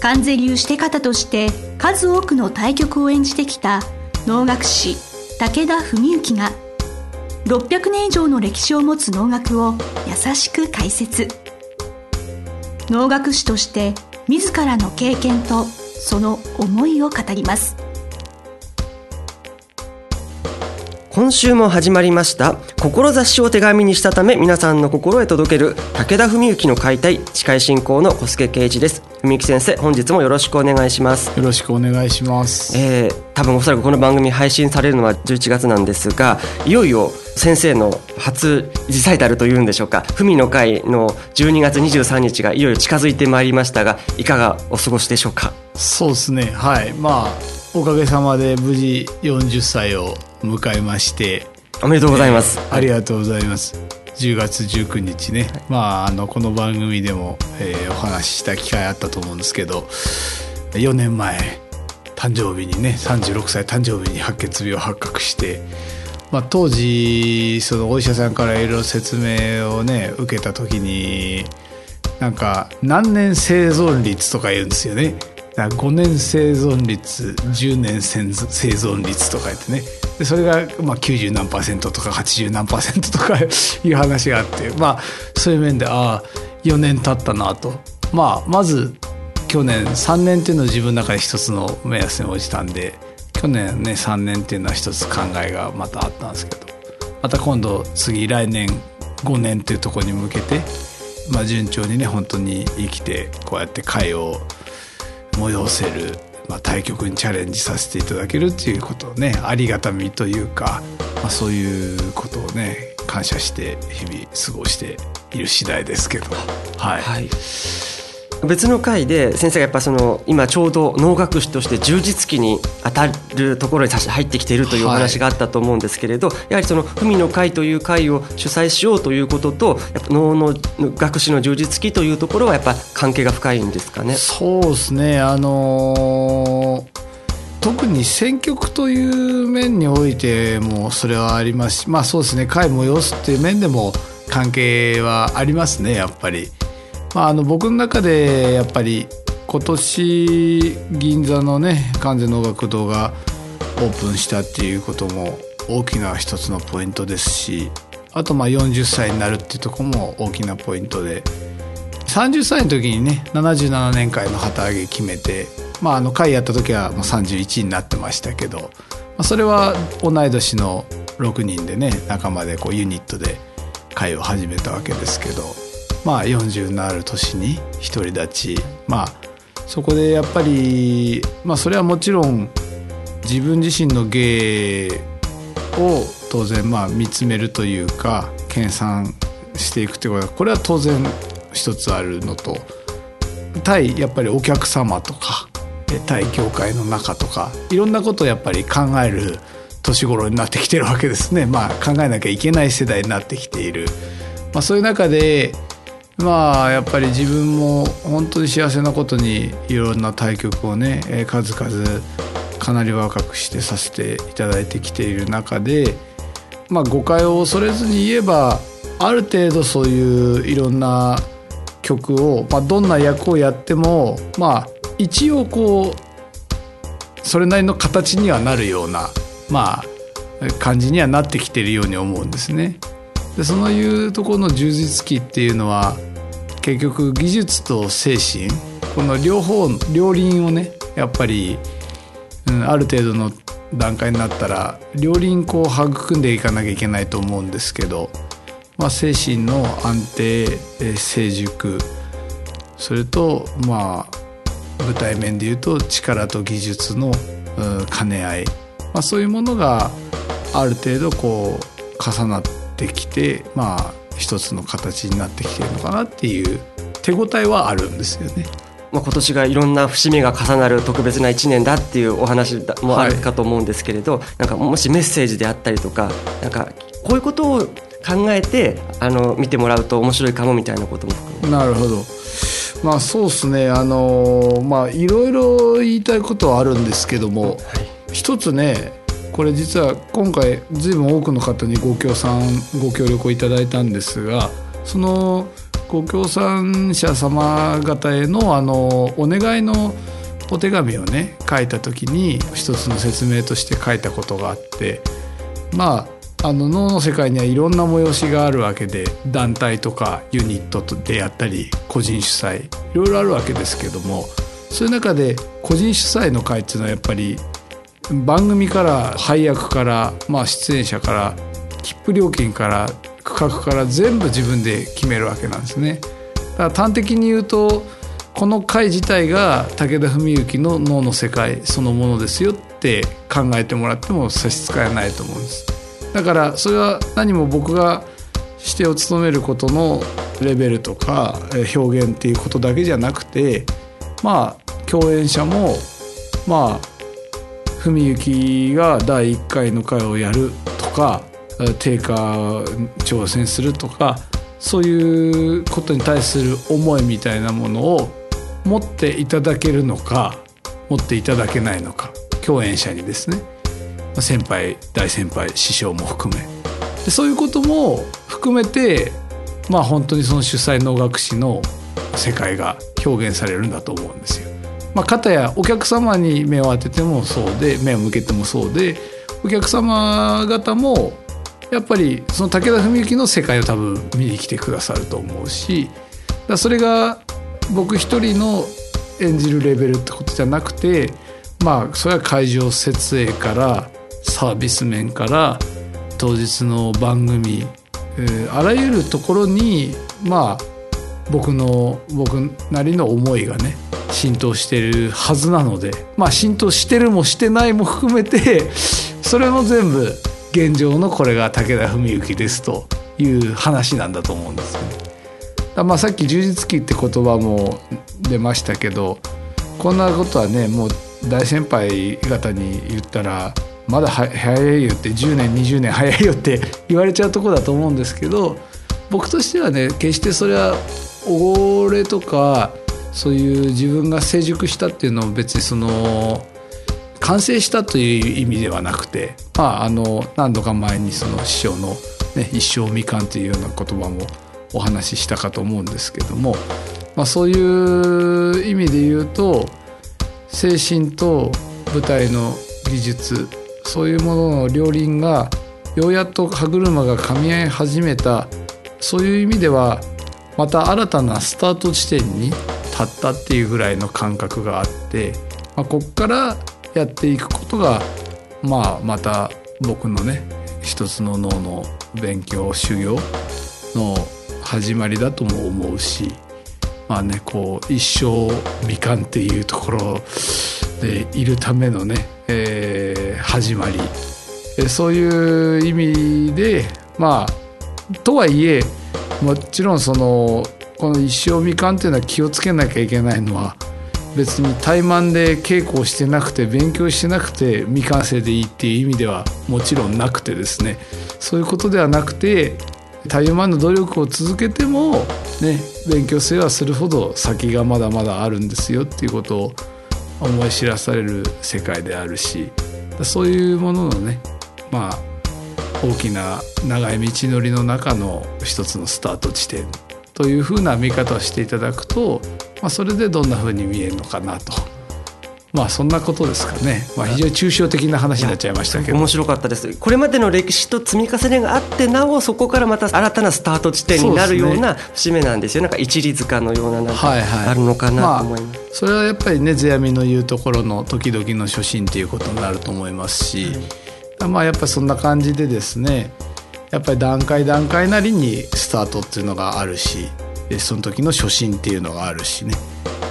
関税流して方として数多くの対局を演じてきた能楽師武田文幸が600年以上の歴史を持つ能楽を優しく解説。能楽師として自らの経験とその思いを語ります。今週も始まりました志を手紙にしたため皆さんの心へ届ける武田文幸の解体司会進行の小助圭一です。文幸先生本日もよろしくお願いします。よろしくお願いします。えー、多分おそらくこの番組配信されるのは11月なんですがいよいよ先生の初リサイタルというんでしょうか。文の会の12月23日がいよいよ近づいてまいりましたがいかがお過ごしでしょうか？そうですね。はい。まあおかげさまで無事40歳を迎えまして。おめでとうございます、えー、ありがとうございます10月19日ね、はい、まああのこの番組でも、えー、お話しした機会あったと思うんですけど4年前誕生日にね36歳誕生日に白血病発覚して、まあ、当時そのお医者さんからいろいろ説明をね受けた時になんか何年生存率とか言うんですよね。5年生存率10年生存率とか言ってね。それがまあ90何パーセントとか80何パーセントとかいう話があって。まあそういう面でああ4年経ったなと。まあまず去年3年っていうのは自分の中で一つの目安に応じたんで去年ね3年っていうのは一つ考えがまたあったんですけど。また今度次来年5年っていうところに向けて、まあ、順調にね本当に生きてこうやって会を催せる、まあ、対局にチャレンジさせていただけるっていうことをねありがたみというか、まあ、そういうことをね感謝して日々過ごしている次第ですけど。はい、はい。別の回で先生がやっぱその今ちょうど能楽師として充実期に当たるところに入ってきているというお話があったと思うんですけれど、はい、やはりその文の会という会を主催しようということとやっぱ能の学士の充実期というところはやっぱ関係が深いんですかね？そうですねあのー特に選曲という面においてもそれはありますしまあそうですね会催すっていう面でも関係はありますねやっぱり。まあ、あの僕の中でやっぱり今年銀座のね完全能楽堂がオープンしたっていうことも大きな一つのポイントですしあとまあ40歳になるっていうとこも大きなポイントで30歳の時にね77年会の旗揚げ決めて、まあ、あの会やった時はもう31になってましたけど、まあ、それは同い年の6人でね仲間でこうユニットで会を始めたわけですけど。まあ、40になる年に独り立ち。まあそこでやっぱりまあそれはもちろん自分自身の芸を当然まあ見つめるというか研鑽していくということはこれは当然一つあるのと。対やっぱりお客様とか対業界の中とかいろんなことをやっぱり考える年頃になってきてるわけですね。まあ考えなきゃいけない世代になってきている、まあ、そういう中でまあやっぱり自分も本当に幸せなことにいろんな対局をね数々かなり若くしてさせていただいてきている中で、まあ、誤解を恐れずに言えばある程度そういういろんな曲を、まあ、どんな役をやってもまあ一応こうそれなりの形にはなるようなまあ感じにはなってきてるように思うんですね。でそのいうところの充実期っていうのは結局技術と精神この両方両輪をねやっぱり、うん、ある程度の段階になったら両輪こう育んでいかなきゃいけないと思うんですけど、まあ、精神の安定成熟それとまあ舞台面でいうと力と技術の、兼ね合い、まあ、そういうものがある程度こう重なってってきてまあ一つの形になってきてるのかなっていう手応えはあるんですよね。まあ、今年がいろんな節目が重なる特別な1年だっていうお話もあるかと思うんですけれど、はい、なんかもしメッセージであったりとかなんかこういうことを考えてあの見てもらうと面白いかもみたいなこともなるほど。まあそうですね。あのまあいろいろ言いたいことはあるんですけども、はい、一つねこれ実は今回ずいぶん多くの方にご協賛ご協力をいただいたんですがそのご協賛者様方へのあのお願いのお手紙をね書いた時に一つの説明として書いたことがあってまああの脳の世界にはいろんな催しがあるわけで団体とかユニットであったり個人主催いろいろあるわけですけどもそういう中で個人主催の会っていうのはやっぱり番組から配役から、まあ、出演者から切符料金から区画から全部自分で決めるわけなんですね。だから端的に言うとこの回自体が武田文幸の脳の世界そのものですよって考えてもらっても差し支えないと思うんです。だからそれは何も僕が指定を務めることのレベルとか表現っていうことだけじゃなくてまあ共演者もまあ文幸が第1回の回をやるとか定価挑戦するとかそういうことに対する思いみたいなものを持っていただけるのか持っていただけないのか共演者にですね先輩大先輩師匠も含めでそういうことも含めてまあ本当にその主催能楽師の世界が表現されるんだと思うんですよ。まあ、片やお客様に目を当ててもそうで目を向けてもそうでお客様方もやっぱりその武田文幸の世界を多分見に来てくださると思うしだそれが僕一人の演じるレベルってことじゃなくてまあそれは会場設営からサービス面から当日の番組、えー、あらゆるところにまあ僕の僕なりの思いがね浸透してるはずなのでまあ浸透してるもしてないも含めてそれも全部現状のこれが武田文幸ですという話なんだと思うんですよね。まあさっき充実期って言葉も出ましたけどこんなことはねもう大先輩方に言ったらまだ早いよって10年20年早いよって言われちゃうとこだと思うんですけど僕としてはね決してそれはおごれとかそういう自分が成熟したっていうのを別にその完成したという意味ではなくて、まあ、あの何度か前にその師匠の、ね「一生みかん」というような言葉もお話ししたかと思うんですけども、まあ、そういう意味で言うと精神と舞台の技術そういうものの両輪がようやっと歯車が噛み合い始めたそういう意味ではまた新たなスタート地点に立ったっていうぐらいの感覚があって、まあ、こっからやっていくことがまあまた僕のね一つの脳の勉強修行の始まりだとも思うしまあねこう一生みかんっていうところでいるためのね、えー、始まり。そういう意味でまあとはいえもちろんそのこの一生みかんっていうのは気をつけなきゃいけないのは別に怠慢で稽古をしてなくて勉強してなくて未完成でいいっていう意味ではもちろんなくてですね。そういうことではなくてたゆまぬ努力を続けてもね勉強せはするほど先がまだまだあるんですよっていうことを思い知らされる世界であるしそういうもののねまあ大きな長い道のりの中の一つのスタート地点というふうな見方をしていただくと、まあ、それでどんなふうに見えるのかなと。まあそんなことですかね、まあ、非常に抽象的な話になっちゃいましたけど。面白かったです。これまでの歴史と積み重ねがあってなおそこからまた新たなスタート地点になるような節目なんですよ、ね、なんか一里塚のようななんかあるのかなと思います、まあ、それはやっぱりね世阿弥の言うところの時々の初心ということになると思いますし、まあやっぱそんな感じでですねやっぱり段階段階なりにスタートっていうのがあるしその時の初心っていうのがあるしね。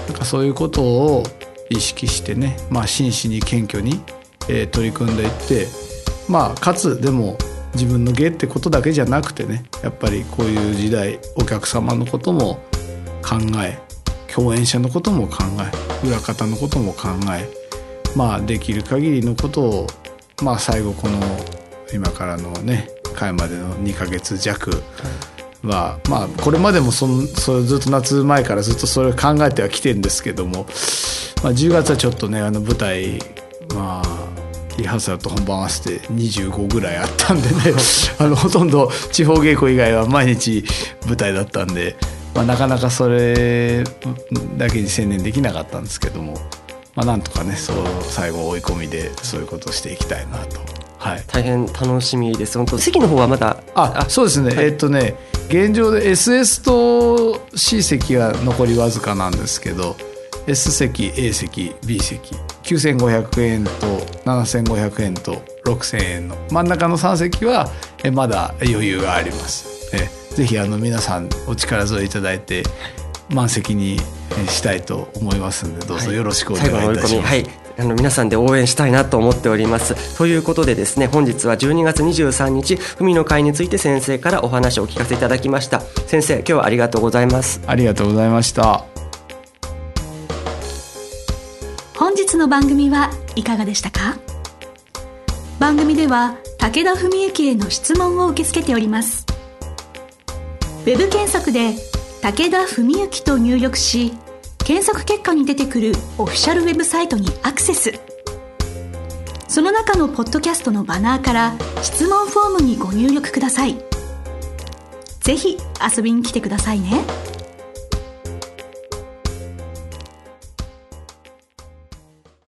なんかそういうことを意識してね、まあ、真摯に謙虚に、えー、取り組んでいってまあかつでも自分の芸ってことだけじゃなくてねやっぱりこういう時代お客様のことも考え共演者のことも考え裏方のことも考えまあできる限りのことをまあ最後この今からのね会までの2ヶ月弱は、まあこれまでもそんそれずっと夏前からずっとそれを考えてはきてるんですけども、まあ、10月はちょっとねあの舞台まあリハーサルと本番合わせて25ぐらいあったんでね あのほとんど地方稽古以外は毎日舞台だったんで、まあ、なかなかそれだけに専念できなかったんですけども、まあ、なんとかねそう最後追い込みでそういうことをしていきたいなと。はい、大変楽しみです。本当席の方はまだあそうですね、はい、えっとね現状で SS と C 席は残りわずかなんですけど S 席 A 席 B 席9500円と7500円と6000円の真ん中の3席はまだ余裕があります。えぜひあの皆さんお力添えいただいて満席にしたいと思いますのでどうぞよろしくお願いいたします、はい、あの皆さんで応援したいなと思っております。ということでですね本日は12月23日海の会について先生からお話をお聞かせいただきました。先生今日はありがとうございます。ありがとうございました。本日の番組はいかがでしたか？番組では武田文幸への質問を受け付けております。ウェブ検索で武田文幸と入力し検索結果に出てくるオフィシャルウェブサイトにアクセスその中のポッドキャストのバナーから質問フォームにご入力ください是非遊びに来てくださいね。